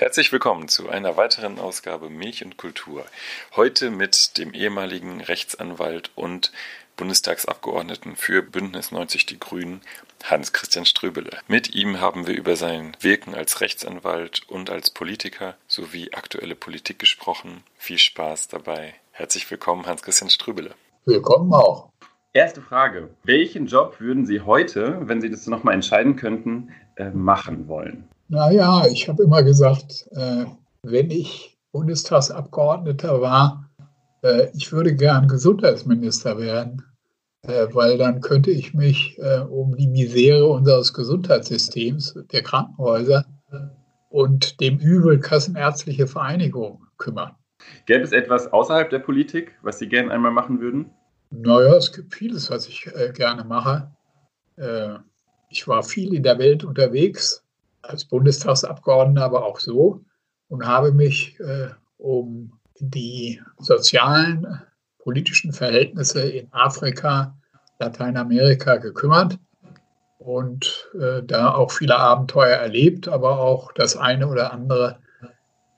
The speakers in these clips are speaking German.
Herzlich willkommen zu einer weiteren Ausgabe Milch und Kultur. Heute mit dem ehemaligen Rechtsanwalt und Bundestagsabgeordneten für Bündnis 90 Die Grünen, Hans-Christian Ströbele. Mit ihm haben wir über sein Wirken als Rechtsanwalt und als Politiker sowie aktuelle Politik gesprochen. Viel Spaß dabei. Herzlich willkommen, Hans-Christian Ströbele. Willkommen auch. Erste Frage. Welchen Job würden Sie heute, wenn Sie das nochmal entscheiden könnten, äh, machen wollen? Naja, ich habe immer gesagt, äh, wenn ich Bundestagsabgeordneter war, äh, ich würde gern Gesundheitsminister werden, äh, weil dann könnte ich mich äh, um die Misere unseres Gesundheitssystems, der Krankenhäuser und dem Übel Kassenärztliche Vereinigung kümmern. Gäbe es etwas außerhalb der Politik, was Sie gerne einmal machen würden? Naja, es gibt vieles, was ich äh, gerne mache. Äh, ich war viel in der Welt unterwegs als Bundestagsabgeordneter, aber auch so und habe mich äh, um die sozialen, politischen Verhältnisse in Afrika, Lateinamerika gekümmert und äh, da auch viele Abenteuer erlebt, aber auch das eine oder andere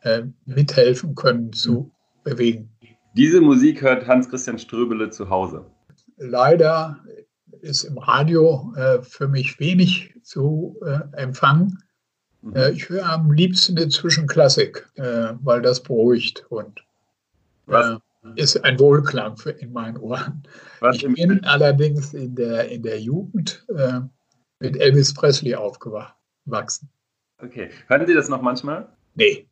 äh, mithelfen können zu bewegen. Diese Musik hört Hans-Christian Ströbele zu Hause. Leider ist im Radio äh, für mich wenig zu äh, empfangen. Mhm. Äh, ich höre am liebsten inzwischen Klassik, äh, weil das beruhigt und äh, ist ein Wohlklang für, in meinen Ohren. Was ich bin allerdings in der, in der Jugend mit Elvis Presley aufgewachsen. Okay. Hören Sie das noch manchmal? Nee,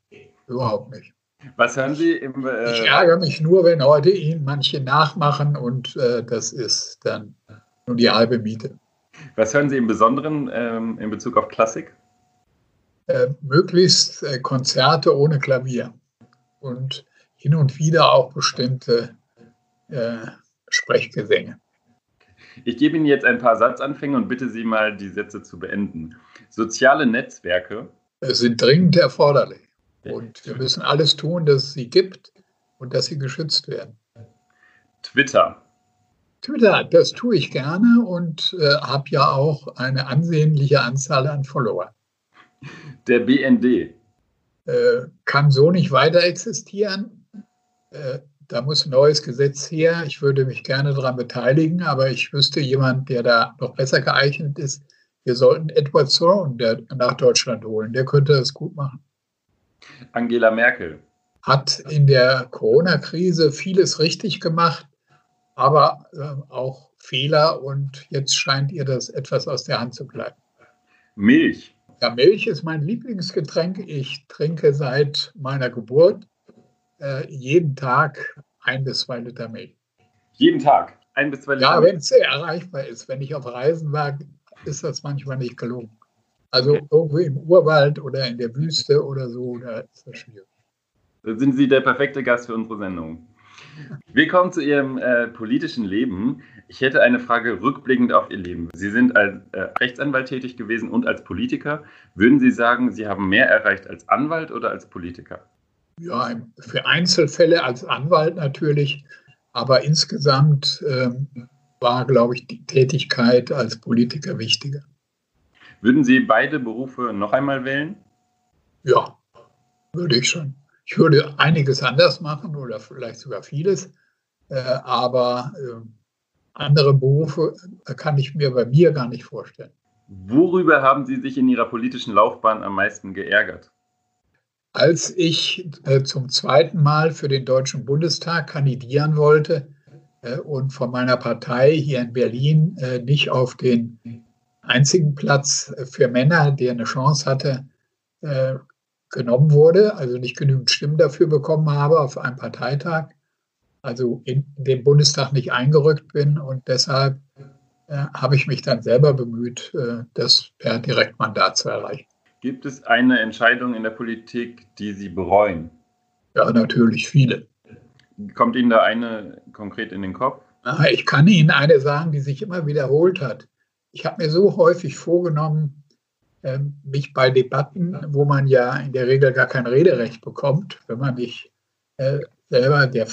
überhaupt nicht. Was hören Sie im. Äh ich ärgere mich nur, wenn heute ihn manche nachmachen und äh, das ist dann nur die halbe Miete. Was hören Sie im Besonderen ähm, in Bezug auf Klassik? Äh, möglichst äh, Konzerte ohne Klavier und hin und wieder auch bestimmte äh, Sprechgesänge. Ich gebe Ihnen jetzt ein paar Satzanfänge und bitte Sie mal, die Sätze zu beenden. Soziale Netzwerke sind dringend erforderlich. Und wir müssen alles tun, dass es sie gibt und dass sie geschützt werden. Twitter. Twitter, das tue ich gerne und äh, habe ja auch eine ansehnliche Anzahl an Followern der BND? Äh, kann so nicht weiter existieren. Äh, da muss ein neues Gesetz her. Ich würde mich gerne daran beteiligen, aber ich wüsste jemand, der da noch besser geeignet ist. Wir sollten Edward Thorne nach Deutschland holen. Der könnte das gut machen. Angela Merkel hat in der Corona-Krise vieles richtig gemacht, aber äh, auch Fehler und jetzt scheint ihr das etwas aus der Hand zu bleiben. Milch. Ja, Milch ist mein Lieblingsgetränk. Ich trinke seit meiner Geburt äh, jeden Tag ein bis zwei Liter Milch. Jeden Tag? Ein bis zwei Liter? Ja, wenn es erreichbar ist. Wenn ich auf Reisen war, ist das manchmal nicht gelungen. Also okay. irgendwo im Urwald oder in der Wüste oder so, da ist das schwierig. Da sind Sie der perfekte Gast für unsere Sendung. Willkommen zu Ihrem äh, politischen Leben. Ich hätte eine Frage rückblickend auf Ihr Leben. Sie sind als äh, Rechtsanwalt tätig gewesen und als Politiker. Würden Sie sagen, Sie haben mehr erreicht als Anwalt oder als Politiker? Ja, für Einzelfälle als Anwalt natürlich, aber insgesamt ähm, war, glaube ich, die Tätigkeit als Politiker wichtiger. Würden Sie beide Berufe noch einmal wählen? Ja, würde ich schon. Ich würde einiges anders machen oder vielleicht sogar vieles, äh, aber äh, andere Berufe kann ich mir bei mir gar nicht vorstellen. Worüber haben Sie sich in Ihrer politischen Laufbahn am meisten geärgert? Als ich äh, zum zweiten Mal für den Deutschen Bundestag kandidieren wollte und von meiner Partei hier in Berlin nicht auf den einzigen Platz für Männer, der eine Chance hatte, genommen wurde, also nicht genügend Stimmen dafür bekommen habe auf einem Parteitag, also in den Bundestag nicht eingerückt bin und deshalb äh, habe ich mich dann selber bemüht, äh, das per Direktmandat zu erreichen. Gibt es eine Entscheidung in der Politik, die Sie bereuen? Ja, natürlich viele. Kommt Ihnen da eine konkret in den Kopf? Ich kann Ihnen eine sagen, die sich immer wiederholt hat. Ich habe mir so häufig vorgenommen, ähm, mich bei Debatten, wo man ja in der Regel gar kein Rederecht bekommt, wenn man nicht äh, selber der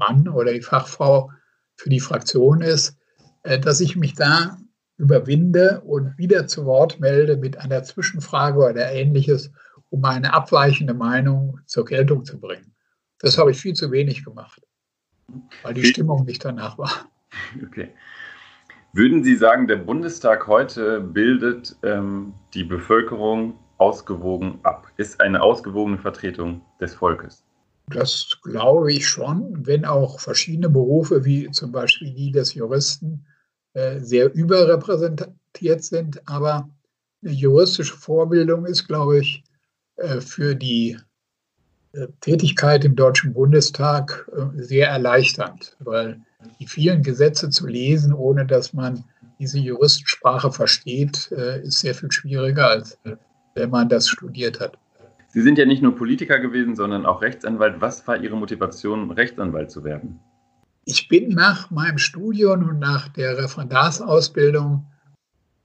Fachmann oder die Fachfrau für die Fraktion ist, äh, dass ich mich da überwinde und wieder zu Wort melde mit einer Zwischenfrage oder ähnliches, um eine abweichende Meinung zur Geltung zu bringen. Das habe ich viel zu wenig gemacht, weil die Stimmung nicht danach war. Okay. Würden Sie sagen, der Bundestag heute bildet ähm, die Bevölkerung ausgewogen ab? Ist eine ausgewogene Vertretung des Volkes? Das glaube ich schon, wenn auch verschiedene Berufe wie zum Beispiel die des Juristen äh, sehr überrepräsentiert sind. Aber eine juristische Vorbildung ist, glaube ich, äh, für die äh, Tätigkeit im Deutschen Bundestag sehr erleichternd, weil die vielen Gesetze zu lesen, ohne dass man diese Juristsprache versteht, ist sehr viel schwieriger, als wenn man das studiert hat. Sie sind ja nicht nur Politiker gewesen, sondern auch Rechtsanwalt. Was war Ihre Motivation, Rechtsanwalt zu werden? Ich bin nach meinem Studium und nach der Referendarsausbildung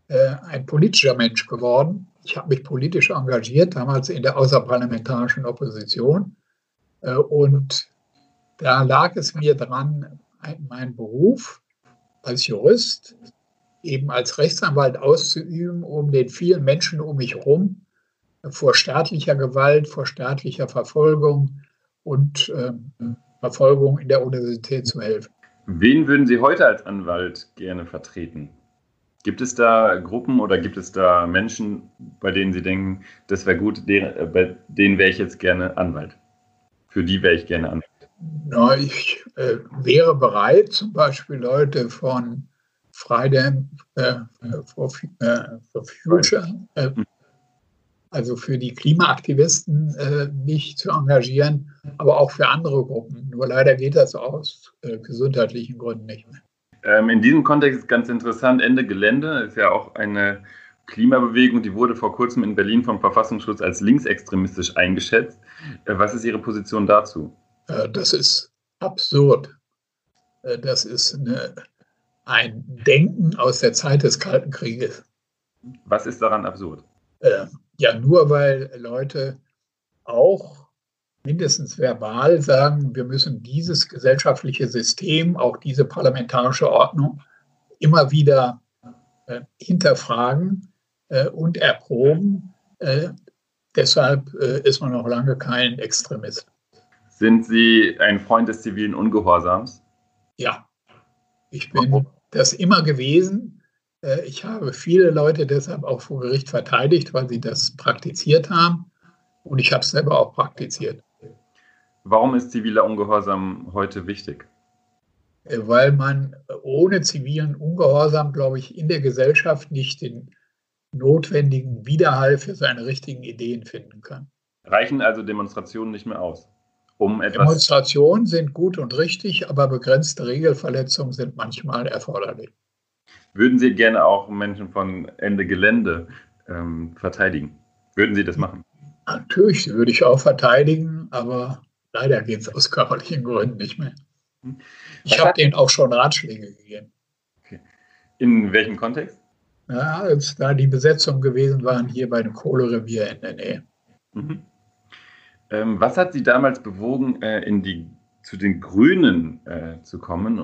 äh, ein politischer Mensch geworden. Ich habe mich politisch engagiert, damals in der außerparlamentarischen Opposition. Äh, und da lag es mir dran, meinen Beruf als Jurist eben als Rechtsanwalt auszuüben, um den vielen Menschen um mich herum vor staatlicher Gewalt, vor staatlicher Verfolgung und äh, Verfolgung in der Universität zu helfen. Wen würden Sie heute als Anwalt gerne vertreten? Gibt es da Gruppen oder gibt es da Menschen, bei denen Sie denken, das wäre gut, äh, bei denen wäre ich jetzt gerne Anwalt? Für die wäre ich gerne Anwalt. Na, ich äh, wäre bereit, zum Beispiel Leute von Freedom äh, for, äh, for Future, äh, also für die Klimaaktivisten äh, mich zu engagieren, aber auch für andere Gruppen. Nur leider geht das aus gesundheitlichen Gründen nicht mehr. Ähm, in diesem Kontext ist ganz interessant, Ende Gelände ist ja auch eine Klimabewegung, die wurde vor kurzem in Berlin vom Verfassungsschutz als linksextremistisch eingeschätzt. Äh, was ist Ihre Position dazu? Äh, das ist absurd. Äh, das ist eine, ein Denken aus der Zeit des Kalten Krieges. Was ist daran absurd? Ja, nur weil Leute auch mindestens verbal sagen, wir müssen dieses gesellschaftliche System, auch diese parlamentarische Ordnung immer wieder äh, hinterfragen äh, und erproben. Äh, deshalb äh, ist man noch lange kein Extremist. Sind Sie ein Freund des zivilen Ungehorsams? Ja, ich bin das immer gewesen. Äh, ich habe viele Leute deshalb auch vor Gericht verteidigt, weil sie das praktiziert haben. Und ich habe es selber auch praktiziert. Warum ist ziviler Ungehorsam heute wichtig? Äh, weil man ohne zivilen Ungehorsam, glaube ich, in der Gesellschaft nicht den notwendigen Widerhall für seine richtigen Ideen finden kann. Reichen also Demonstrationen nicht mehr aus? Um etwas Demonstrationen sind gut und richtig, aber begrenzte Regelverletzungen sind manchmal erforderlich. Würden Sie gerne auch Menschen von Ende Gelände ähm, verteidigen? Würden Sie das machen? Natürlich würde ich auch verteidigen, aber Leider geht es aus körperlichen Gründen nicht mehr. Hm. Ich habe denen auch schon Ratschläge gegeben. Okay. In welchem Kontext? Ja, als da die Besetzung gewesen waren, hier bei dem Kohlerevier in der Nähe. Mhm. Ähm, was hat Sie damals bewogen, äh, in die, zu den Grünen äh, zu kommen?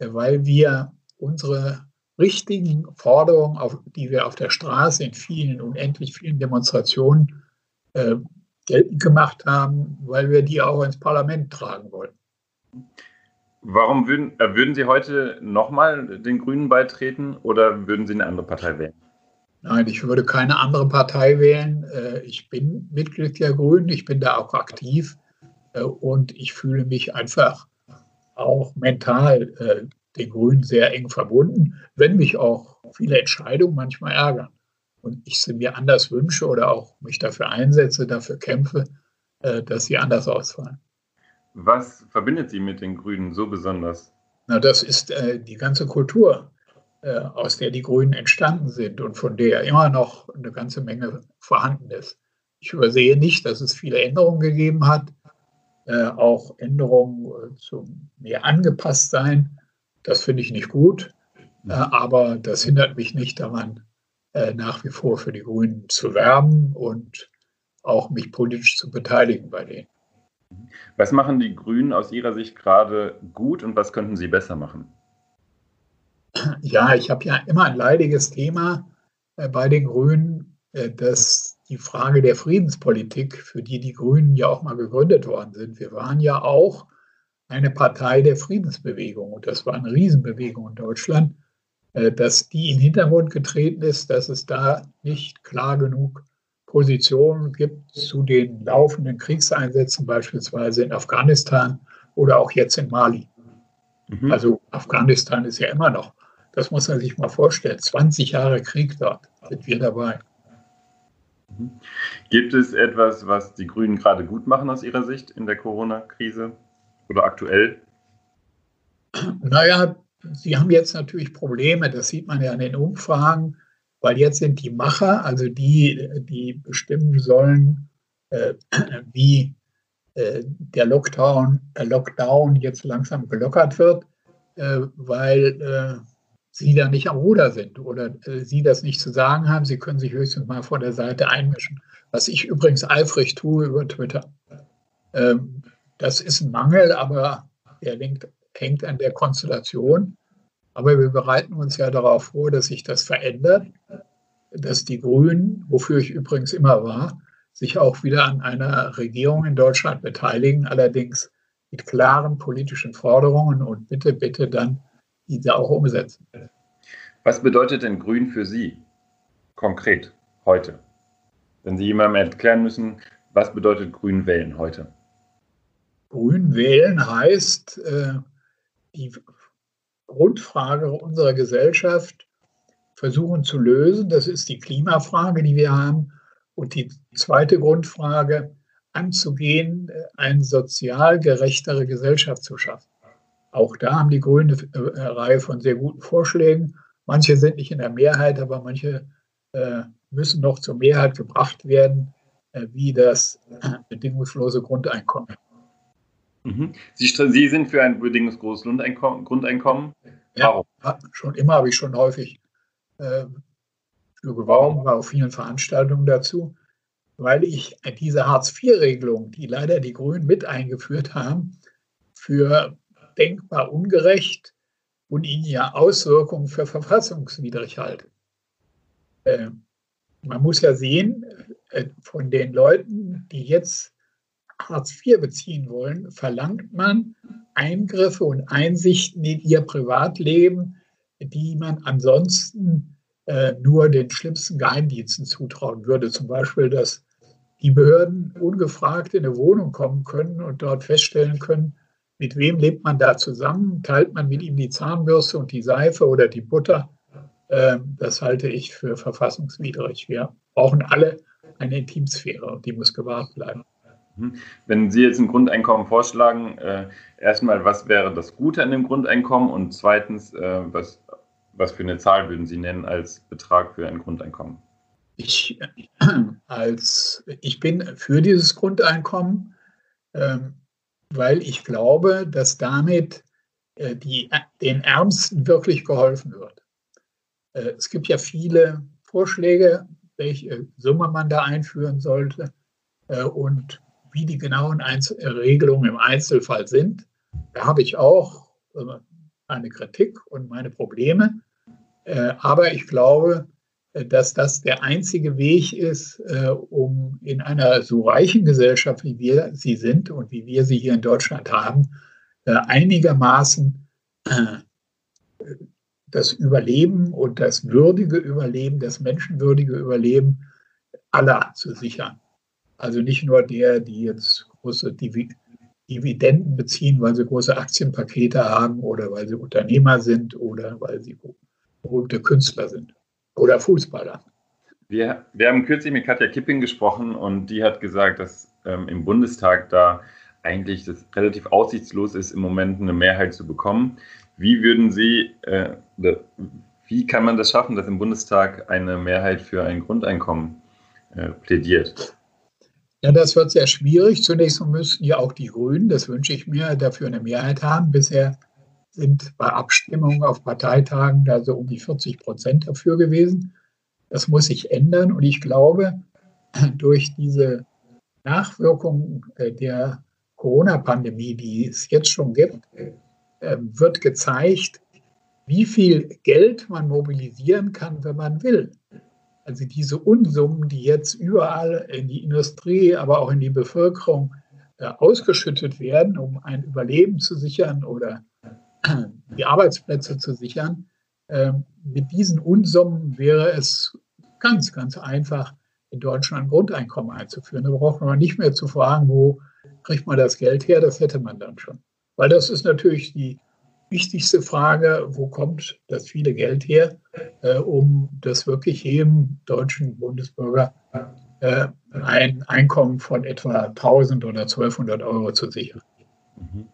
Weil wir unsere richtigen Forderungen, auf, die wir auf der Straße in vielen, unendlich vielen Demonstrationen äh, geltend gemacht haben, weil wir die auch ins Parlament tragen wollen. Warum würden, äh, würden Sie heute nochmal den Grünen beitreten oder würden Sie eine andere Partei wählen? Nein, ich würde keine andere Partei wählen. Äh, ich bin Mitglied der Grünen, ich bin da auch aktiv äh, und ich fühle mich einfach auch mental den Grünen sehr eng verbunden, wenn mich auch viele Entscheidungen manchmal ärgern und ich sie mir anders wünsche oder auch mich dafür einsetze, dafür kämpfe, äh, dass sie anders ausfallen. Was verbindet Sie mit den Grünen so besonders? Na, das ist äh, die ganze Kultur, äh, aus der die Grünen entstanden sind und von der immer noch eine ganze Menge vorhanden ist. Ich übersehe nicht, dass es viele Änderungen gegeben hat, äh, auch Änderungen zum mehr angepasst sein. Das finde ich nicht gut, äh, aber das hindert mich nicht daran, äh, nach wie vor für die Grünen zu werben und auch mich politisch zu beteiligen bei denen. Was machen die Grünen aus Ihrer Sicht gerade gut und was könnten sie besser machen? Ja, ich habe ja immer ein leidiges Thema äh, bei den Grünen, äh, dass die Frage der Friedenspolitik, für die die Grünen ja auch mal gegründet worden sind. Wir waren ja auch eine Partei der Friedensbewegung und das war eine Riesenbewegung in Deutschland, äh, dass die in den Hintergrund getreten ist, dass es da nicht klar genug Positionen gibt zu den laufenden Kriegseinsätzen, beispielsweise in Afghanistan oder auch jetzt in Mali. Mhm. Also Afghanistan ist ja immer noch, das muss man sich mal vorstellen, 20 Jahre Krieg dort sind wir dabei. Mhm. Gibt es etwas, was die Grünen gerade gut machen aus Ihrer Sicht in der Corona-Krise oder aktuell? Naja, sie haben jetzt natürlich Probleme, das sieht man ja an den Umfragen, weil jetzt sind die Macher, also die, die bestimmen sollen, äh, wie äh, der Lockdown, äh, Lockdown jetzt langsam gelockert wird, äh, weil äh, Sie da nicht am Ruder sind oder äh, Sie das nicht zu sagen haben. Sie können sich höchstens mal von der Seite einmischen, was ich übrigens eifrig tue über Twitter. Ähm, das ist ein Mangel, aber der hängt, hängt an der Konstellation. Aber wir bereiten uns ja darauf vor, dass sich das verändert, dass die Grünen, wofür ich übrigens immer war, sich auch wieder an einer Regierung in Deutschland beteiligen, allerdings mit klaren politischen Forderungen und bitte, bitte dann diese auch umsetzen. Was bedeutet denn Grün für Sie konkret heute? Wenn Sie jemandem erklären müssen, was bedeutet Grün wählen heute? Grün wählen heißt, äh, die Grundfrage unserer Gesellschaft versuchen zu lösen. Das ist die Klimafrage, die wir haben. Und die zweite Grundfrage, anzugehen, äh, eine sozial gerechtere Gesellschaft zu schaffen. Auch da haben die Grünen eine äh, Reihe von sehr guten Vorschlägen. Manche sind nicht in der Mehrheit, aber manche müssen noch zur Mehrheit gebracht werden, wie das bedingungslose Grundeinkommen. Mhm. Sie, Sie, sind für ein bedingungsloses Grundeinkommen? Ja, schon immer habe ich schon häufig äh, für geworben, war auf vielen Veranstaltungen dazu, weil ich diese Hartz-IV-Regelung, die leider die Grünen mit eingeführt haben, für denkbar ungerecht und in ihrer Auswirkungen für verfassungswidrig halte. Äh, man muss ja sehen, äh, von den Leuten, die jetzt Hartz IV beziehen wollen, verlangt man Eingriffe und Einsichten in ihr Privatleben, die man ansonsten äh, nur den schlimmsten Geheimdiensten zutrauen würde. Zum Beispiel, dass die Behörden ungefragt in eine Wohnung kommen können und dort feststellen können, mit wem lebt man da zusammen, teilt man mit ihm die Zahnbürste und die Seife oder die Butter. Ähm, das halte ich für verfassungswidrig. Wir brauchen alle eine Intimsphäre und die muss gewahrt bleiben. Mhm. Wenn Sie jetzt ein Grundeinkommen vorschlagen, äh, erstmal, was wäre das Gute an dem Grundeinkommen und zweitens, äh, was, was für eine Zahl würden Sie nennen als Betrag für ein Grundeinkommen? Ich, als, ich bin für dieses Grundeinkommen, ähm, weil ich glaube, dass damit äh, die, den Ärmsten wirklich geholfen wird. Äh, es gibt ja viele Vorschläge, welche Summe man da einführen sollte. Äh, und wie die genauen Einzel Regelungen im Einzelfall sind. Da habe ich auch äh, meine Kritik und meine Probleme. Äh, aber ich glaube, äh, dass das der einzige Weg ist, um in einer so reichen Gesellschaft, wie wir sie sind und wie wir sie hier in Deutschland haben, einigermaßen das Überleben und das würdige Überleben, das menschenwürdige Überleben aller zu sichern. Also nicht nur der, die jetzt große Dividenden beziehen, weil sie große Aktienpakete haben oder weil sie Unternehmer sind oder weil sie berühmte Künstler sind oder Fußballer. Wir, wir haben kürzlich mit Katja Kipping gesprochen und die hat gesagt, dass ähm, im Bundestag da eigentlich das relativ aussichtslos ist, im Moment eine Mehrheit zu bekommen. Wie würden Sie, äh, wie kann man das schaffen, dass im Bundestag eine Mehrheit für ein Grundeinkommen äh, plädiert? Ja, das wird sehr schwierig. Zunächst müssten ja auch die Grünen, das wünsche ich mir, dafür eine Mehrheit haben. Bisher sind bei Abstimmungen auf Parteitagen da so um die 40 Prozent dafür gewesen. Das muss sich ändern und ich glaube, durch diese Nachwirkungen äh, der Corona-Pandemie, die es jetzt schon gibt, ähm, wird gezeigt, wie viel Geld man mobilisieren kann, wenn man will. Also diese Unsummen, die jetzt überall in die Industrie, aber auch in die Bevölkerung äh, ausgeschüttet werden, um ein Überleben zu sichern oder die Arbeitsplätze zu sichern, äh, mit diesen Unsummen wäre es ganz, ganz einfach, in Deutschland ein Grundeinkommen einzuführen. Da braucht man nicht mehr zu fragen, wo kriegt man das Geld her, das hätte man dann schon. Weil das ist natürlich die wichtigste Frage, wo kommt das viele Geld her, äh, um das wirklich jedem deutschen Bundesbürger äh, ein Einkommen von etwa 1000 oder 1200 Euro zu sichern. Mhm.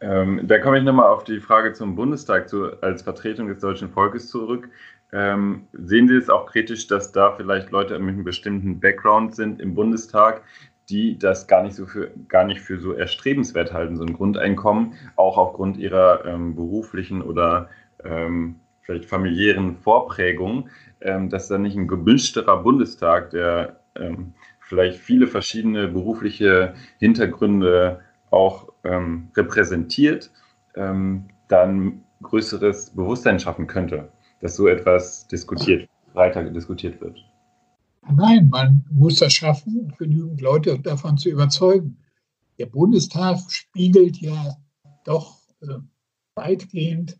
Ähm, da komme ich nochmal auf die Frage zum Bundestag zu, als Vertretung des deutschen Volkes zurück. Ähm, sehen Sie es auch kritisch, dass da vielleicht Leute mit einem bestimmten Background sind im Bundestag, die das gar nicht so für gar nicht für so erstrebenswert halten, so ein Grundeinkommen, auch aufgrund ihrer ähm, beruflichen oder ähm, vielleicht familiären Vorprägung, ähm, dass da nicht ein gemischterer Bundestag, der ähm, vielleicht viele verschiedene berufliche Hintergründe auch ähm, repräsentiert, ähm, dann größeres Bewusstsein schaffen könnte, dass so etwas diskutiert, breiter diskutiert wird. Nein, man muss das schaffen, genügend Leute davon zu überzeugen. Der Bundestag spiegelt ja doch äh, weitgehend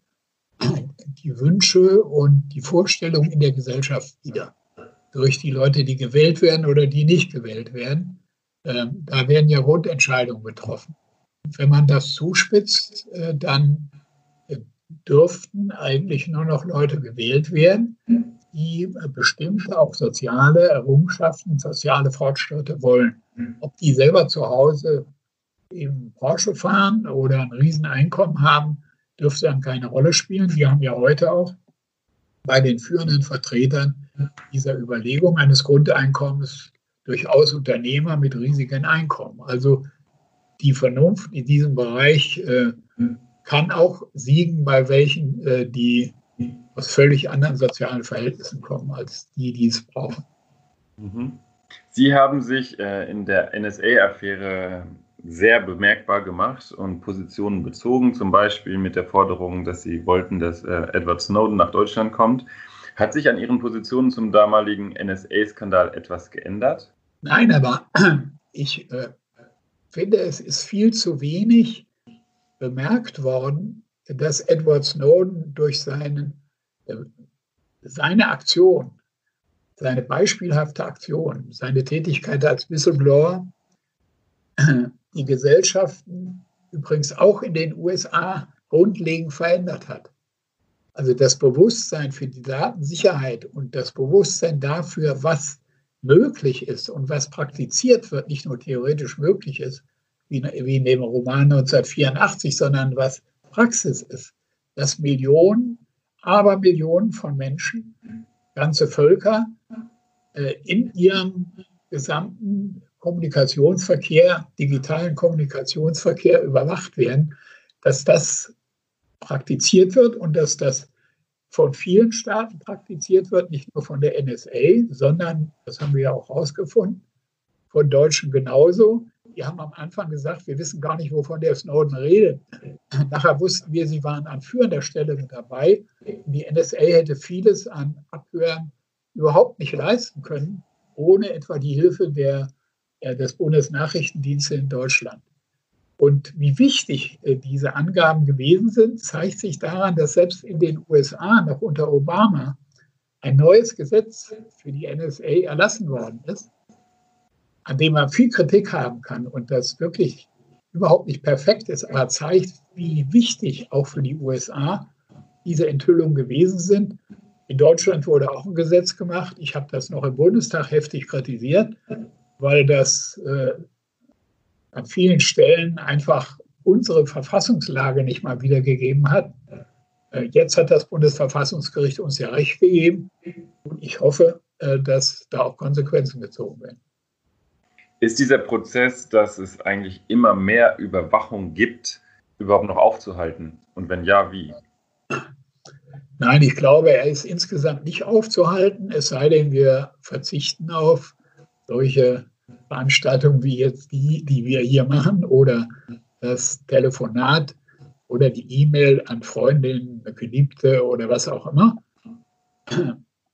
die Wünsche und die Vorstellungen in der Gesellschaft wider. Durch die Leute, die gewählt werden oder die nicht gewählt werden. Ähm, da werden ja Grundentscheidungen getroffen. Wenn man das zuspitzt, äh, dann äh, dürften eigentlich nur noch Leute gewählt werden, die äh, bestimmte auch soziale Errungenschaften, soziale Fortschritte wollen. Ob die selber zu Hause eben Porsche fahren oder ein Rieseneinkommen haben, dürfte dann keine Rolle spielen. Wir haben ja heute auch bei den führenden Vertretern dieser Überlegung eines Grundeinkommens durchaus Unternehmer mit riesigen Einkommen. Also die Vernunft in diesem Bereich äh, kann auch siegen, bei welchen äh, die aus völlig anderen sozialen Verhältnissen kommen als die, die es brauchen. Mhm. Sie haben sich äh, in der NSA-Affäre sehr bemerkbar gemacht und Positionen bezogen, zum Beispiel mit der Forderung, dass Sie wollten, dass äh, Edward Snowden nach Deutschland kommt. Hat sich an Ihren Positionen zum damaligen NSA-Skandal etwas geändert? Nein, aber ich äh, finde, es ist viel zu wenig bemerkt worden, dass Edward Snowden durch seinen seine Aktion, seine beispielhafte Aktion, seine Tätigkeit als Whistleblower die Gesellschaften übrigens auch in den USA grundlegend verändert hat. Also das Bewusstsein für die Datensicherheit und das Bewusstsein dafür, was möglich ist und was praktiziert wird, nicht nur theoretisch möglich ist, wie in dem Roman 1984, sondern was Praxis ist, dass Millionen aber Millionen von Menschen, ganze Völker äh, in ihrem gesamten Kommunikationsverkehr, digitalen Kommunikationsverkehr überwacht werden, dass das praktiziert wird und dass das von vielen Staaten praktiziert wird, nicht nur von der NSA, sondern, das haben wir ja auch herausgefunden, von Deutschen genauso, die haben am Anfang gesagt, wir wissen gar nicht, wovon der Snowden redet. Nachher wussten wir, sie waren an führender Stelle dabei. Die NSA hätte vieles an Abhören überhaupt nicht leisten können, ohne etwa die Hilfe der, der des Bundesnachrichtendienstes in Deutschland. Und wie wichtig äh, diese Angaben gewesen sind, zeigt sich daran, dass selbst in den USA noch unter Obama ein neues Gesetz für die NSA erlassen worden ist, an dem man viel Kritik haben kann und das wirklich überhaupt nicht perfekt ist, aber zeigt, wie wichtig auch für die USA diese Enthüllungen gewesen sind. In Deutschland wurde auch ein Gesetz gemacht. Ich habe das noch im Bundestag heftig kritisiert, weil das äh, an vielen Stellen einfach unsere Verfassungslage nicht mal wiedergegeben hat. Äh, jetzt hat das Bundesverfassungsgericht uns ja recht gegeben und ich hoffe, äh, dass da auch Konsequenzen gezogen werden. Ist dieser Prozess, dass es eigentlich immer mehr Überwachung gibt, überhaupt noch aufzuhalten? Und wenn ja, wie? Nein, ich glaube, er ist insgesamt nicht aufzuhalten, es sei denn, wir verzichten auf solche Veranstaltungen wie jetzt die, die wir hier machen oder das Telefonat oder die E-Mail an Freundinnen, Geliebte oder was auch immer.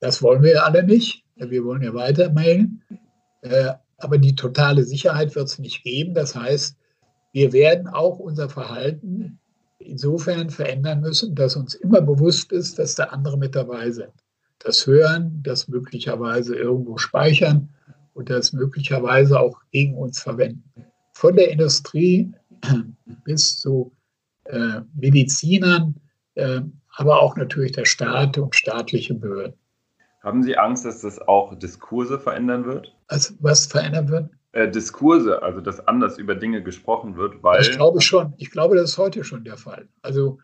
Das wollen wir alle nicht. Wir wollen ja weiter mailen. Aber die totale Sicherheit wird es nicht geben. Das heißt, wir werden auch unser Verhalten insofern verändern müssen, dass uns immer bewusst ist, dass da andere mit dabei sind. Das Hören, das möglicherweise irgendwo speichern und das möglicherweise auch gegen uns verwenden. Von der Industrie bis zu äh, Medizinern, äh, aber auch natürlich der Staat und staatliche Behörden. Haben Sie Angst, dass das auch Diskurse verändern wird? Also, was verändern wird? Äh, Diskurse, also dass anders über Dinge gesprochen wird, weil. Ich glaube schon. Ich glaube, das ist heute schon der Fall. Also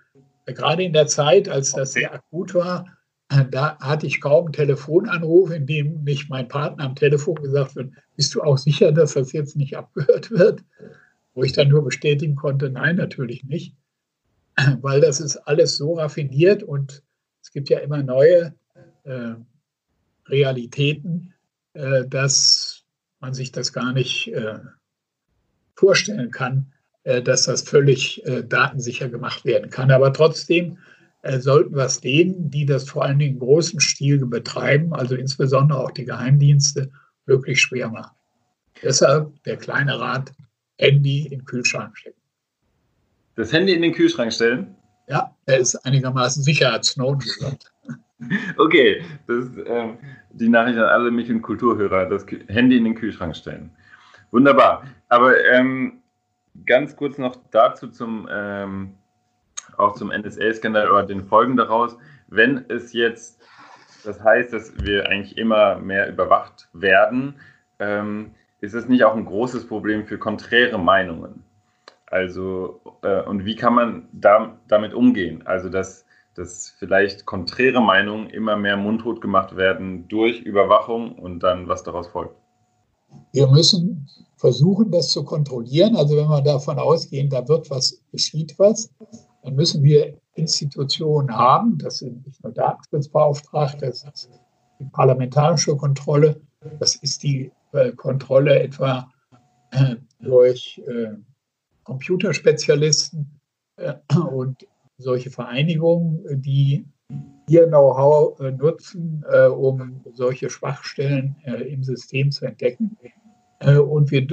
äh, gerade in der Zeit, als das sehr akut war, äh, da hatte ich kaum einen Telefonanruf, in dem nicht mein Partner am Telefon gesagt wird, bist du auch sicher, dass das jetzt nicht abgehört wird? Wo ich dann nur bestätigen konnte, nein, natürlich nicht. Weil das ist alles so raffiniert und es gibt ja immer neue äh, Realitäten, dass man sich das gar nicht äh, vorstellen kann, äh, dass das völlig äh, datensicher gemacht werden kann. Aber trotzdem äh, sollten wir es denen, die das vor allen Dingen im großen Stil betreiben, also insbesondere auch die Geheimdienste, wirklich schwer machen. Deshalb der kleine Rat, Handy in den Kühlschrank stecken. Das Handy in den Kühlschrank stellen? Ja, er ist einigermaßen sicher, hat Snowden gesagt. Okay, das ähm, die Nachricht an alle mich und Kulturhörer, das Handy in den Kühlschrank stellen. Wunderbar. Aber ähm, ganz kurz noch dazu zum, ähm, auch zum NSA-Skandal oder den Folgen daraus. Wenn es jetzt, das heißt, dass wir eigentlich immer mehr überwacht werden, ähm, ist es nicht auch ein großes Problem für konträre Meinungen? Also, äh, und wie kann man da, damit umgehen? Also, dass dass vielleicht konträre Meinungen immer mehr mundtot gemacht werden durch Überwachung und dann was daraus folgt? Wir müssen versuchen, das zu kontrollieren. Also wenn wir davon ausgehen, da wird was, geschieht was, dann müssen wir Institutionen haben. Das sind nicht nur Datenschutzbeauftragte, das ist die parlamentarische Kontrolle, das ist die äh, Kontrolle etwa äh, durch äh, Computerspezialisten äh, und solche Vereinigungen, die ihr Know-how äh, nutzen, äh, um solche Schwachstellen äh, im System zu entdecken. und wir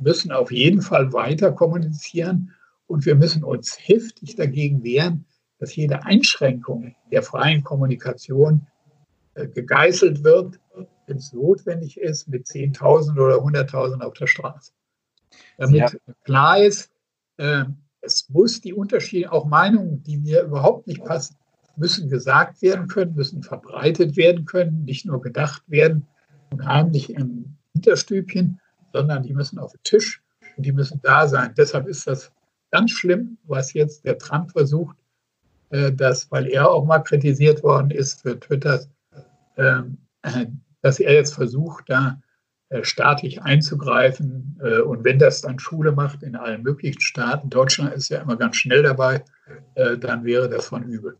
müssen auf jeden Fall weiter kommunizieren und wir müssen uns heftig dagegen wehren, dass jede Einschränkung der freien Kommunikation gegeißelt wird, wenn es notwendig ist, mit 10.000 oder 100.000 auf der Straße. Damit ja. klar ist, es muss die Unterschiede, auch Meinungen, die mir überhaupt nicht passen, müssen gesagt werden können, müssen verbreitet werden können, nicht nur gedacht werden und heimlich im Hinterstübchen, sondern die müssen auf den Tisch und die müssen da sein. Deshalb ist das ganz schlimm, was jetzt der Trump versucht, äh, dass, weil er auch mal kritisiert worden ist für Twitter, ähm, dass er jetzt versucht, da äh, staatlich einzugreifen. Äh, und wenn das dann Schule macht in allen möglichen Staaten, Deutschland ist ja immer ganz schnell dabei, äh, dann wäre das von übel.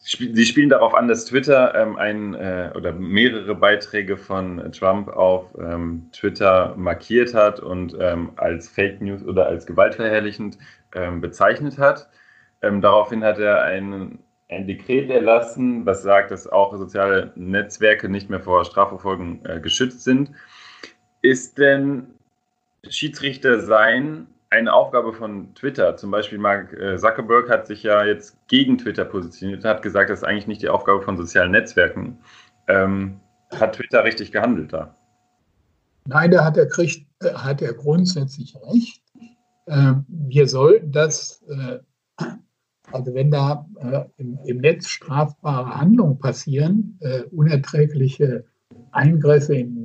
Sie spielen darauf an, dass Twitter ähm, ein äh, oder mehrere Beiträge von Trump auf ähm, Twitter markiert hat und ähm, als Fake News oder als gewaltverherrlichend ähm, bezeichnet hat. Ähm, daraufhin hat er ein, ein Dekret erlassen, was sagt, dass auch soziale Netzwerke nicht mehr vor Strafverfolgung äh, geschützt sind. Ist denn Schiedsrichter sein eine Aufgabe von Twitter? Zum Beispiel Mark äh, Zuckerberg hat sich ja jetzt gegen Twitter positioniert und hat gesagt, das ist eigentlich nicht die Aufgabe von sozialen Netzwerken. Ähm, hat Twitter richtig gehandelt da? Nein, da hat er, kriegt, äh, hat er grundsätzlich recht. Ähm, wir sollten das, äh, also wenn da im, im, Netz strafbare Handlungen passieren, unerträgliche Eingriffe in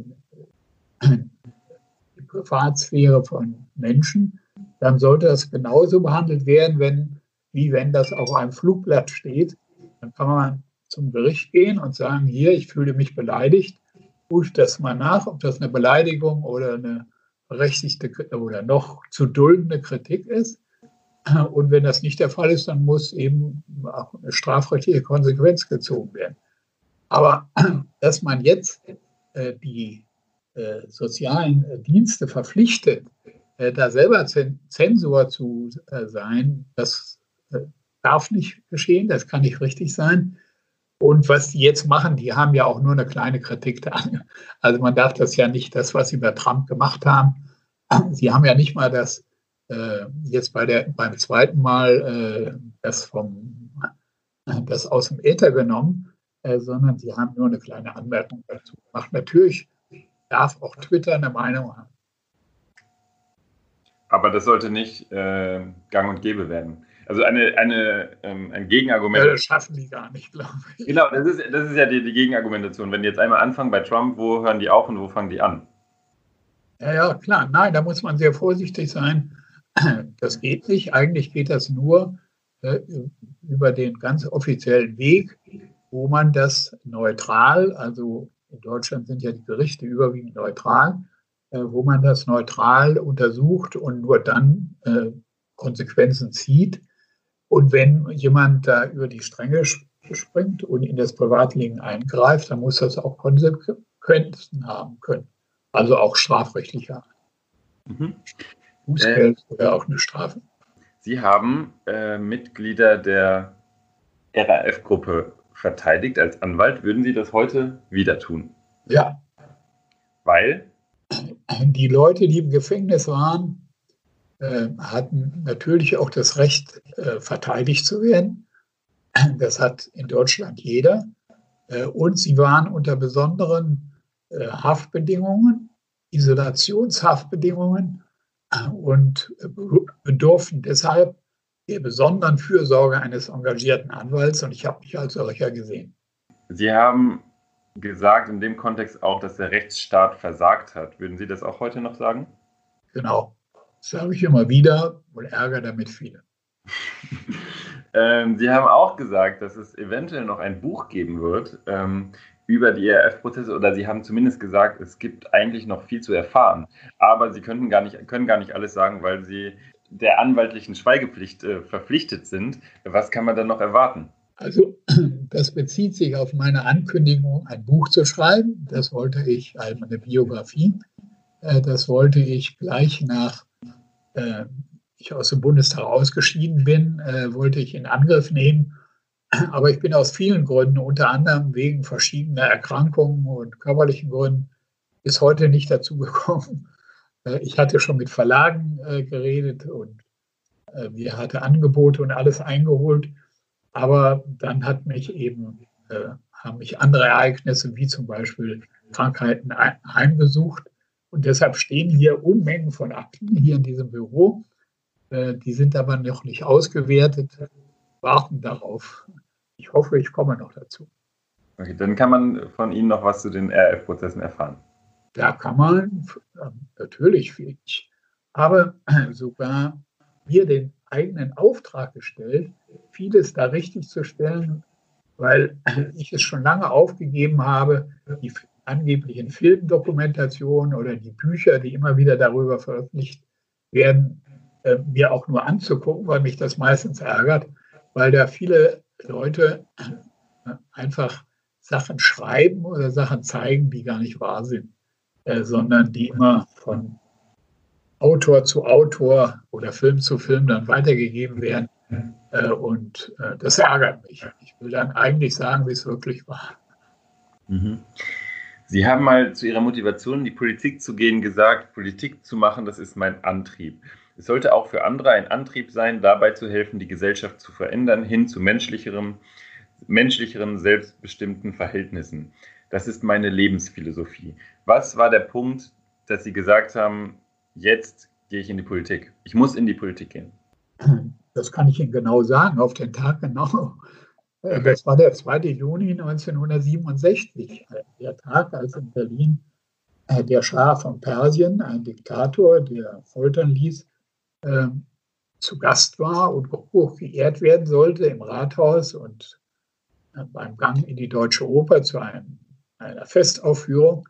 die Privatsphäre von Menschen, dann sollte das genauso behandelt werden, wenn, wie wenn das auf einem Flugblatt steht. Dann kann man zum Gericht gehen und sagen, hier, ich fühle mich beleidigt, prüft das mal nach, ob das eine Beleidigung oder eine berechtigte oder noch zu duldende Kritik ist. Und wenn das nicht der Fall ist, dann muss eben auch eine strafrechtliche Konsequenz gezogen werden. Aber dass man jetzt äh, die sozialen äh, Dienste verpflichtet, äh, da selber Zensor zu sein, das darf nicht geschehen, das kann nicht richtig sein. Und was die jetzt machen, die haben ja auch nur eine kleine Kritik da. Also man darf das ja nicht, das, was sie bei Trump gemacht haben, sie haben ja nicht mal das äh, jetzt bei der, beim zweiten Mal äh, das, vom, das aus dem Äther genommen, äh, sondern sie haben nur eine kleine Anmerkung dazu gemacht. Natürlich darf auch Twitter eine Meinung haben. Aber das sollte nicht äh, gang und gäbe werden. Also eine, eine, ähm, ein Gegenargument. Ja, das schaffen die gar nicht, glaube ich. Genau, das ist, das ist ja die, die Gegenargumentation. Wenn die jetzt einmal anfangen bei Trump, wo hören die auf und wo fangen die an? Ja, ja, klar. Nein, da muss man sehr vorsichtig sein. Das geht nicht. Eigentlich geht das nur äh, über den ganz offiziellen Weg, wo man das neutral, also in Deutschland sind ja die Gerichte überwiegend neutral, äh, wo man das neutral untersucht und nur dann äh, Konsequenzen zieht. Und wenn jemand da über die Stränge springt und in das Privatleben eingreift, dann muss das auch Konsequenzen haben können. Also auch strafrechtlicher. Mhm. Bußgeld äh, oder auch eine Strafe. Sie haben äh, Mitglieder der RAF-Gruppe verteidigt als Anwalt. Würden Sie das heute wieder tun? Ja. Weil? Die Leute, die im Gefängnis waren, äh, hatten natürlich auch das Recht, äh, verteidigt zu werden. Das hat in Deutschland jeder. Äh, und sie waren unter besonderen Haftbedingungen, Isolationshaftbedingungen und bedurften deshalb besonderen Fürsorge eines engagierten Anwalts. Und ich habe mich als solcher gesehen. Sie haben gesagt in dem Kontext auch, dass der Rechtsstaat versagt hat. Würden Sie das auch heute noch sagen? Genau sage ich immer wieder und ärgere damit viele. ähm, Sie haben auch gesagt, dass es eventuell noch ein Buch geben wird ähm, über die ERF-Prozesse oder Sie haben zumindest gesagt, es gibt eigentlich noch viel zu erfahren. Aber Sie könnten gar nicht, können gar nicht alles sagen, weil Sie der anwaltlichen Schweigepflicht äh, verpflichtet sind. Was kann man dann noch erwarten? Also das bezieht sich auf meine Ankündigung, ein Buch zu schreiben. Das wollte ich, also eine Biografie. Äh, das wollte ich gleich nach äh, ich aus dem Bundestag ausgeschieden bin, äh, wollte ich in Angriff nehmen. Aber ich bin aus vielen Gründen, unter anderem wegen verschiedener Erkrankungen und körperlichen Gründen, bis heute nicht dazu gekommen. Äh, ich hatte schon mit Verlagen äh, geredet und äh, wir hatten Angebote und alles eingeholt. Aber dann hat mich eben, äh, haben mich andere Ereignisse wie zum Beispiel Krankheiten heimgesucht. Und deshalb stehen hier Unmengen von Akten hier in diesem Büro. Äh, die sind aber noch nicht ausgewertet, warten darauf. Ich hoffe, ich komme noch dazu. Okay, dann kann man von Ihnen noch was zu den RF-Prozessen erfahren. Da kann man ähm, natürlich. Ich habe sogar mir den eigenen Auftrag gestellt, vieles da richtig zu stellen, weil ich es schon lange aufgegeben habe, die angeblichen Filmdokumentationen oder die Bücher, die immer wieder darüber veröffentlicht werden, äh, mir auch nur anzugucken, weil mich das meistens ärgert, weil da viele Leute einfach Sachen schreiben oder Sachen zeigen, die gar nicht wahr sind, äh, sondern die immer von Autor zu Autor oder Film zu Film dann weitergegeben werden. Äh, und äh, das ärgert mich. Ich will dann eigentlich sagen, wie es wirklich war. Mhm. Sie haben mal zu Ihrer Motivation, in die Politik zu gehen, gesagt, Politik zu machen, das ist mein Antrieb. Es sollte auch für andere ein Antrieb sein, dabei zu helfen, die Gesellschaft zu verändern, hin zu menschlicherem, menschlicheren, selbstbestimmten Verhältnissen. Das ist meine Lebensphilosophie. Was war der Punkt, dass Sie gesagt haben, jetzt gehe ich in die Politik? Ich muss in die Politik gehen. Das kann ich Ihnen genau sagen, auf den Tag genau. Äh, das war der 2. Juni 1967, der Tag, als in Berlin äh, der Schah von Persien, ein Diktator, der foltern ließ, ähm, zu Gast war und hoch geehrt werden sollte im Rathaus und äh, beim Gang in die Deutsche Oper zu einem, einer Festaufführung.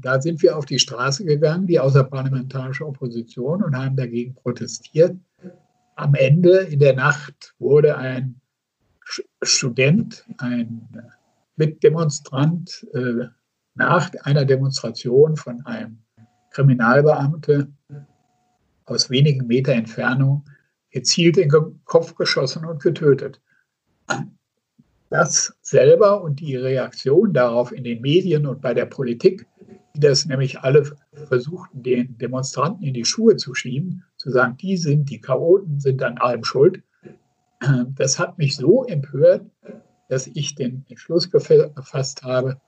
Da sind wir auf die Straße gegangen, die außerparlamentarische Opposition, und haben dagegen protestiert. Am Ende in der Nacht wurde ein Student, ein Mitdemonstrant äh, nach einer Demonstration von einem Kriminalbeamte aus wenigen Meter Entfernung gezielt in den Kopf geschossen und getötet. Das selber und die Reaktion darauf in den Medien und bei der Politik, die das nämlich alle versuchten, den Demonstranten in die Schuhe zu schieben, zu sagen, die sind die Chaoten, sind an allem schuld. Das hat mich so empört, dass ich den Entschluss gefasst habe,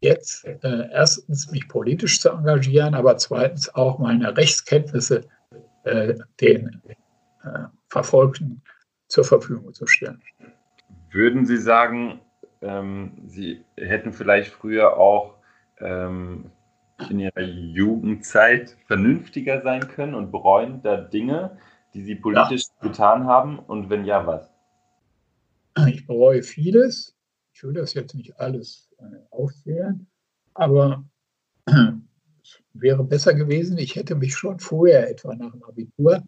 jetzt äh, erstens mich politisch zu engagieren, aber zweitens auch meine Rechtskenntnisse äh, den äh, Verfolgten zur Verfügung zu stellen. Würden Sie sagen, ähm, Sie hätten vielleicht früher auch ähm, in Ihrer Jugendzeit vernünftiger sein können und bereuen da Dinge, die Sie politisch ja. getan haben? Und wenn ja, was? Ich bereue vieles. Ich will das jetzt nicht alles äh, aufzählen, aber es wäre besser gewesen, ich hätte mich schon vorher, etwa nach dem Abitur,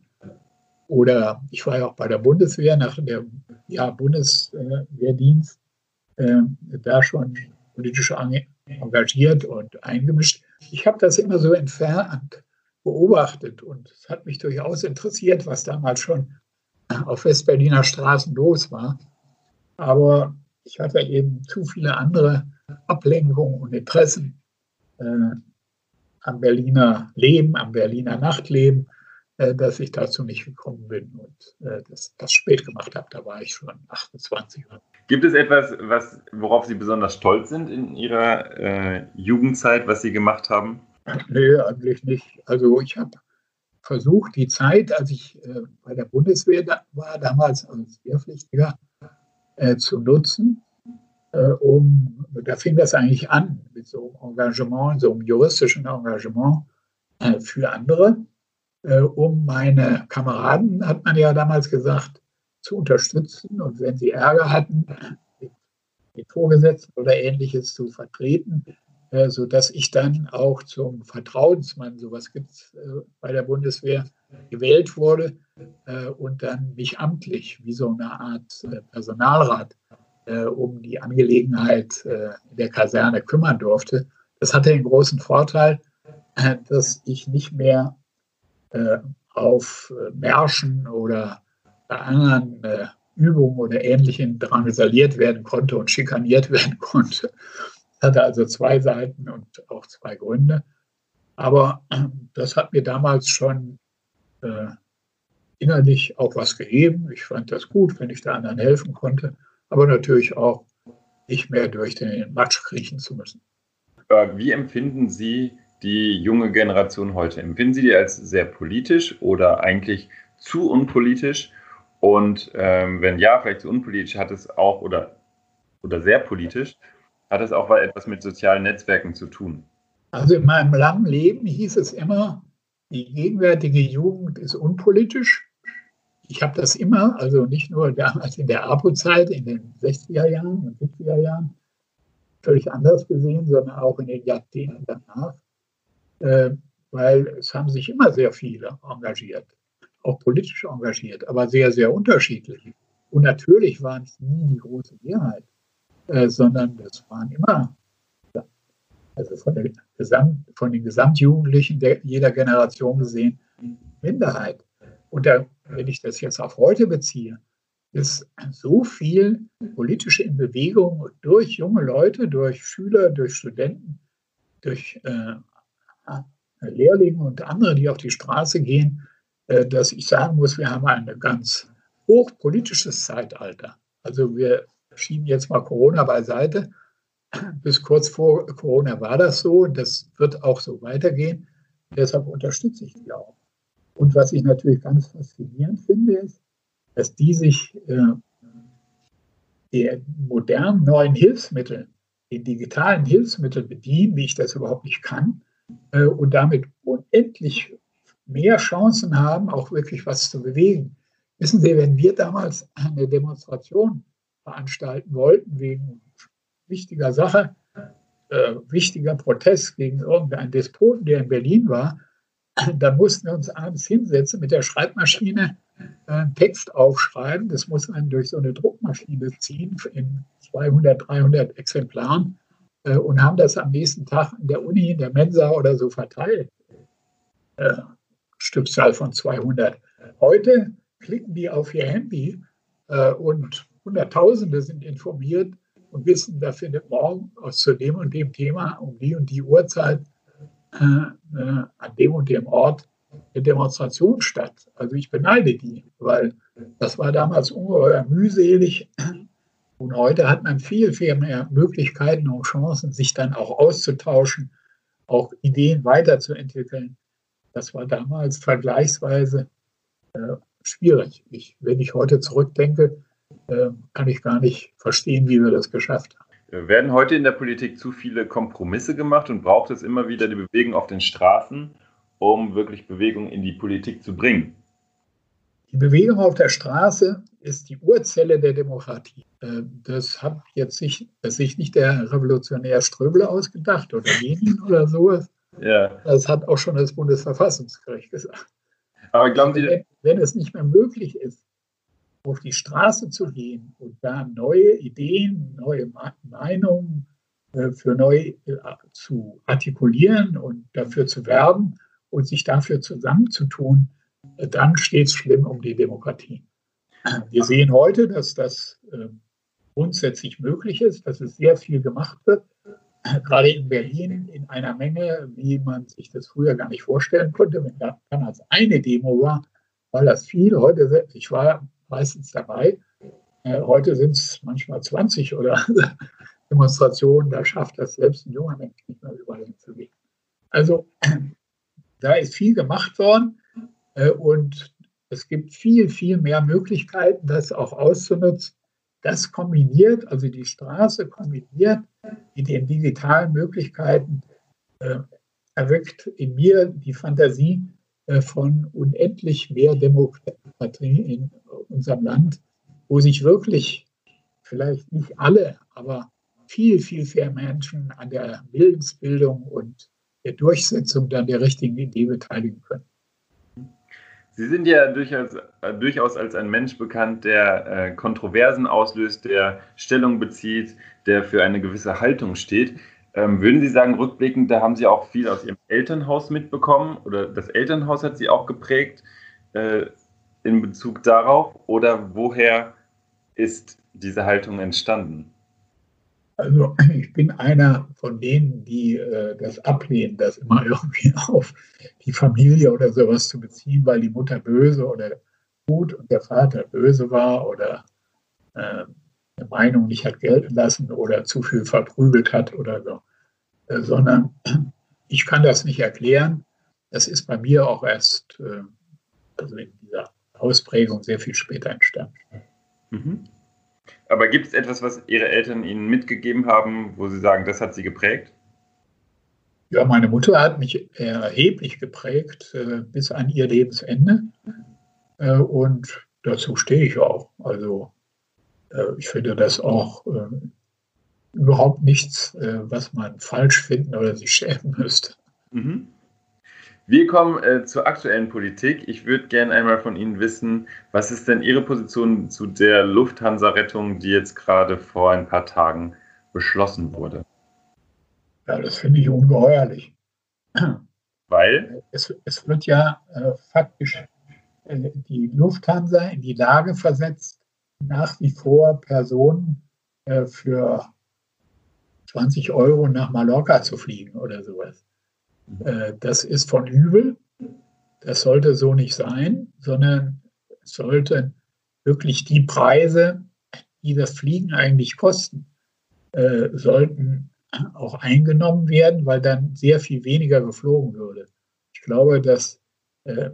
oder ich war ja auch bei der Bundeswehr nach dem ja, Bundeswehrdienst, äh, da schon politisch engagiert und eingemischt. Ich habe das immer so entfernt beobachtet und es hat mich durchaus interessiert, was damals schon auf Westberliner Straßen los war. Aber ich hatte eben zu viele andere Ablenkungen und Interessen äh, am Berliner Leben, am Berliner Nachtleben dass ich dazu nicht gekommen bin und äh, das, das spät gemacht habe. Da war ich schon 28. Gibt es etwas, was, worauf Sie besonders stolz sind in Ihrer äh, Jugendzeit, was Sie gemacht haben? Nee, eigentlich nicht. Also ich habe versucht, die Zeit, als ich äh, bei der Bundeswehr da war, damals als Wehrpflichtiger, äh, zu nutzen, äh, um, da fing das eigentlich an mit so einem Engagement, so einem juristischen Engagement für andere äh, um meine Kameraden, hat man ja damals gesagt, zu unterstützen und wenn sie Ärger hatten, den Vorgesetzten oder ähnliches zu vertreten, äh, sodass ich dann auch zum Vertrauensmann, sowas gibt es äh, bei der Bundeswehr, gewählt wurde äh, und dann mich amtlich wie so eine Art äh, Personalrat äh, um die Angelegenheit äh, der Kaserne kümmern durfte. Das hatte den großen Vorteil, dass ich nicht mehr auf äh, Märschen oder bei anderen äh, Übungen oder Ähnlichem drangsaliert werden konnte und schikaniert werden konnte. Hatte also zwei Seiten und auch zwei Gründe. Aber das hat mir damals schon äh, innerlich auch was gegeben. Ich fand das gut, wenn ich der anderen helfen konnte, aber natürlich auch nicht mehr durch den Matsch kriechen zu müssen. Wie empfinden Sie die junge Generation heute? Empfinden Sie die als sehr politisch oder eigentlich zu unpolitisch? Und ähm, wenn ja, vielleicht zu unpolitisch, hat es auch oder, oder sehr politisch, hat es auch etwas mit sozialen Netzwerken zu tun? Also in meinem langen Leben hieß es immer, die gegenwärtige Jugend ist unpolitisch. Ich habe das immer, also nicht nur damals in der APO-Zeit, in den 60er Jahren und 70er Jahren, völlig anders gesehen, sondern auch in den Jahrzehnten danach. Äh, weil es haben sich immer sehr viele engagiert, auch politisch engagiert, aber sehr, sehr unterschiedlich. Und natürlich waren es nie die große Mehrheit, äh, sondern es waren immer, also von, der Gesamt, von den Gesamtjugendlichen der, jeder Generation gesehen, Minderheit. Und da, wenn ich das jetzt auf heute beziehe, ist so viel politische in Bewegung durch junge Leute, durch Schüler, durch Studenten, durch äh, Lehrlinge und andere, die auf die Straße gehen, äh, dass ich sagen muss, wir haben ein ganz hochpolitisches Zeitalter. Also wir schieben jetzt mal Corona beiseite. Bis kurz vor Corona war das so und das wird auch so weitergehen. Deshalb unterstütze ich die auch. Und was ich natürlich ganz faszinierend finde, ist, dass die sich äh, der modernen neuen Hilfsmittel, den digitalen Hilfsmitteln bedienen, wie ich das überhaupt nicht kann, äh, und damit unendlich mehr Chancen haben, auch wirklich was zu bewegen. Wissen Sie, wenn wir damals eine Demonstration veranstalten wollten wegen wichtiger Sache, äh, wichtiger Protest gegen irgendeinen Despoten, der in Berlin war, dann mussten wir uns abends hinsetzen mit der Schreibmaschine, äh, einen Text aufschreiben. Das muss man durch so eine Druckmaschine ziehen in 200, 300 Exemplaren. Äh, und haben das am nächsten Tag in der Uni, in der Mensa oder so verteilt. Äh, Stückzahl von 200. Heute klicken die auf ihr Handy äh, und Hunderttausende sind informiert und wissen, da findet morgen aus zu dem und dem Thema um die und die Uhrzeit äh, äh, an dem und dem Ort eine Demonstration statt. Also ich beneide die, weil das war damals ungeheuer mühselig. Und heute hat man viel, viel mehr Möglichkeiten und Chancen, sich dann auch auszutauschen, auch Ideen weiterzuentwickeln. Das war damals vergleichsweise äh, schwierig. Ich, wenn ich heute zurückdenke, äh, kann ich gar nicht verstehen, wie wir das geschafft haben. Werden heute in der Politik zu viele Kompromisse gemacht und braucht es immer wieder die Bewegung auf den Straßen, um wirklich Bewegung in die Politik zu bringen? Die Bewegung auf der Straße ist die Urzelle der Demokratie. Äh, das hat jetzt sich, sich nicht der Revolutionär Ströbel ausgedacht oder Lenin oder sowas. Ja. Das hat auch schon das Bundesverfassungsgericht gesagt. Aber glauben Sie, wenn, wenn es nicht mehr möglich ist, auf die Straße zu gehen und da neue Ideen, neue Meinungen äh, für neu äh, zu artikulieren und dafür zu werben und sich dafür zusammenzutun, dann steht es schlimm um die Demokratie. Wir sehen heute, dass das grundsätzlich möglich ist, dass es sehr viel gemacht wird, gerade in Berlin in einer Menge, wie man sich das früher gar nicht vorstellen konnte. Wenn da damals eine Demo war, war das viel. Heute, ich war meistens dabei. Äh, heute sind es manchmal 20 oder Demonstrationen, da schafft das selbst ein junger Mensch nicht mehr überall hinzugehen. Also da ist viel gemacht worden und es gibt viel, viel mehr Möglichkeiten, das auch auszunutzen. Das kombiniert, also die Straße kombiniert mit den digitalen Möglichkeiten, äh, erweckt in mir die Fantasie äh, von unendlich mehr Demokratie in unserem Land, wo sich wirklich vielleicht nicht alle, aber viel, viel mehr Menschen an der Willensbildung und der Durchsetzung dann der richtigen Idee beteiligen können. Sie sind ja durchaus, äh, durchaus als ein Mensch bekannt, der äh, Kontroversen auslöst, der Stellung bezieht, der für eine gewisse Haltung steht. Ähm, würden Sie sagen, rückblickend, da haben Sie auch viel aus Ihrem Elternhaus mitbekommen oder das Elternhaus hat Sie auch geprägt äh, in Bezug darauf oder woher ist diese Haltung entstanden? Also ich bin einer von denen, die äh, das ablehnen, das immer irgendwie auf die Familie oder sowas zu beziehen, weil die Mutter böse oder gut und der Vater böse war oder äh, eine Meinung nicht hat gelten lassen oder zu viel verprügelt hat oder so. Äh, sondern ich kann das nicht erklären. Das ist bei mir auch erst äh, also in dieser Ausprägung sehr viel später entstanden. Mhm. Aber gibt es etwas, was Ihre Eltern Ihnen mitgegeben haben, wo Sie sagen, das hat Sie geprägt? Ja, meine Mutter hat mich erheblich geprägt äh, bis an ihr Lebensende. Äh, und dazu stehe ich auch. Also äh, ich finde das auch äh, überhaupt nichts, äh, was man falsch finden oder sich schämen müsste. Mhm. Wir kommen äh, zur aktuellen Politik. Ich würde gerne einmal von Ihnen wissen, was ist denn Ihre Position zu der Lufthansa-Rettung, die jetzt gerade vor ein paar Tagen beschlossen wurde? Ja, das finde ich ungeheuerlich. Weil? Es, es wird ja äh, faktisch äh, die Lufthansa in die Lage versetzt, nach wie vor Personen äh, für 20 Euro nach Mallorca zu fliegen oder sowas. Äh, das ist von übel. Das sollte so nicht sein, sondern es sollten wirklich die Preise, die das Fliegen eigentlich kosten, äh, sollten auch eingenommen werden, weil dann sehr viel weniger geflogen würde. Ich glaube, dass äh,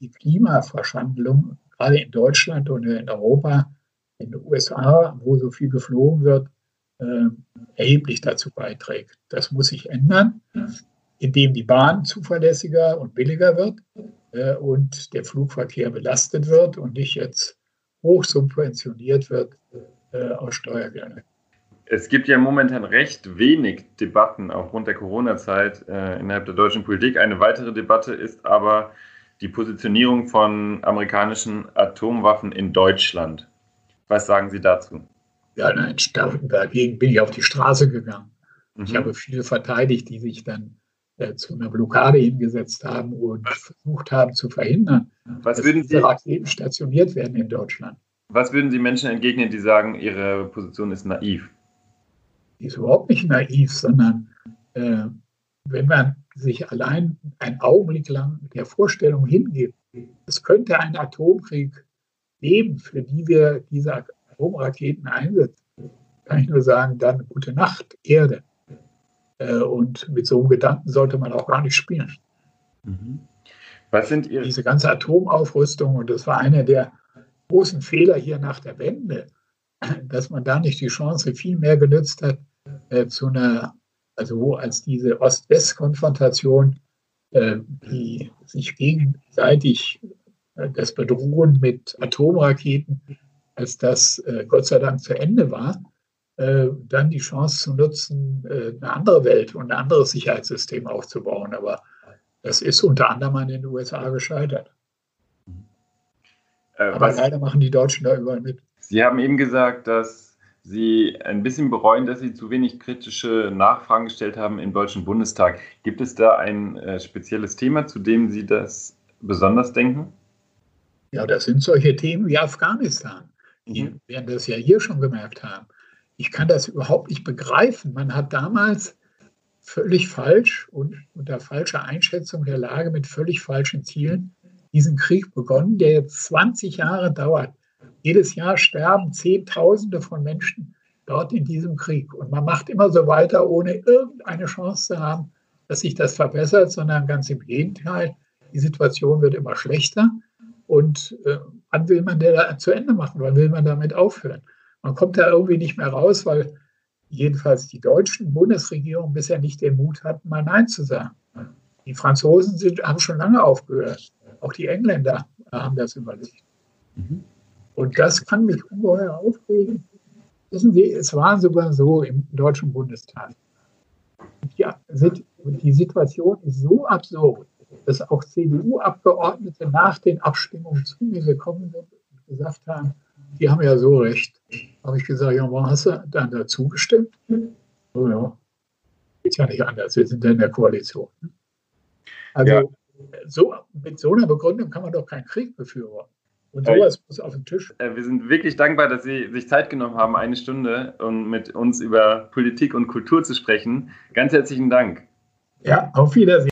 die Klimaverschandlung gerade in Deutschland und in Europa, in den USA, wo so viel geflogen wird, erheblich dazu beiträgt. Das muss sich ändern indem die Bahn zuverlässiger und billiger wird äh, und der Flugverkehr belastet wird und nicht jetzt hoch subventioniert wird äh, aus Steuergeldern. Es gibt ja momentan recht wenig Debatten aufgrund der Corona-Zeit äh, innerhalb der deutschen Politik. Eine weitere Debatte ist aber die Positionierung von amerikanischen Atomwaffen in Deutschland. Was sagen Sie dazu? Ja, nein, dagegen bin ich auf die Straße gegangen. Mhm. Ich habe viele verteidigt, die sich dann äh, zu einer Blockade hingesetzt haben und versucht haben zu verhindern, Was dass diese Raketen stationiert werden in Deutschland. Was würden Sie Menschen entgegnen, die sagen, ihre Position ist naiv? Die ist überhaupt nicht naiv, sondern äh, wenn man sich allein einen Augenblick lang der Vorstellung hingibt, es könnte einen Atomkrieg geben, für die wir diese Atomraketen einsetzen, kann ich nur sagen, dann gute Nacht, Erde. Äh, und mit so einem Gedanken sollte man auch gar nicht spielen. Mhm. Was sind Ihre Diese ganze Atomaufrüstung, und das war einer der großen Fehler hier nach der Wende, dass man da nicht die Chance viel mehr genützt hat, äh, zu einer, also wo als diese Ost-West-Konfrontation, äh, die sich gegenseitig äh, das Bedrohen mit Atomraketen, als das äh, Gott sei Dank zu Ende war, dann die Chance zu nutzen, äh, eine andere Welt und ein anderes Sicherheitssystem aufzubauen. Aber das ist unter anderem an den USA gescheitert. Äh, Aber leider machen die Deutschen da überall mit. Sie haben eben gesagt, dass Sie ein bisschen bereuen, dass Sie zu wenig kritische Nachfragen gestellt haben im Deutschen Bundestag. Gibt es da ein äh, spezielles Thema, zu dem Sie das besonders denken? Ja, das sind solche Themen wie Afghanistan. Die mhm. werden das ja hier schon gemerkt haben. Ich kann das überhaupt nicht begreifen. Man hat damals völlig falsch und unter falscher Einschätzung der Lage mit völlig falschen Zielen diesen Krieg begonnen, der jetzt 20 Jahre dauert. Jedes Jahr sterben Zehntausende von Menschen dort in diesem Krieg. Und man macht immer so weiter, ohne irgendeine Chance zu haben, dass sich das verbessert, sondern ganz im Gegenteil. Die Situation wird immer schlechter. Und äh, wann will man der zu Ende machen? Wann will man damit aufhören? Man kommt da irgendwie nicht mehr raus, weil jedenfalls die deutschen Bundesregierung bisher nicht den Mut hatten, mal Nein zu sagen. Die Franzosen sind, haben schon lange aufgehört. Auch die Engländer haben das überlegt. Mhm. Und das kann mich ungeheuer aufregen. Wissen Sie, es war sogar so im Deutschen Bundestag. Ja, die Situation ist so absurd, dass auch CDU-Abgeordnete nach den Abstimmungen zu mir gekommen sind und gesagt haben, die haben ja so recht. Habe ich gesagt, ja, warum hast du dann dazu gestimmt? Oh ja, geht ja nicht anders, wir sind ja in der Koalition. Also ja. so, mit so einer Begründung kann man doch keinen Krieg befürworten. Und sowas muss auf den Tisch. Äh, wir sind wirklich dankbar, dass Sie sich Zeit genommen haben, eine Stunde, um mit uns über Politik und Kultur zu sprechen. Ganz herzlichen Dank. Ja, auf Wiedersehen.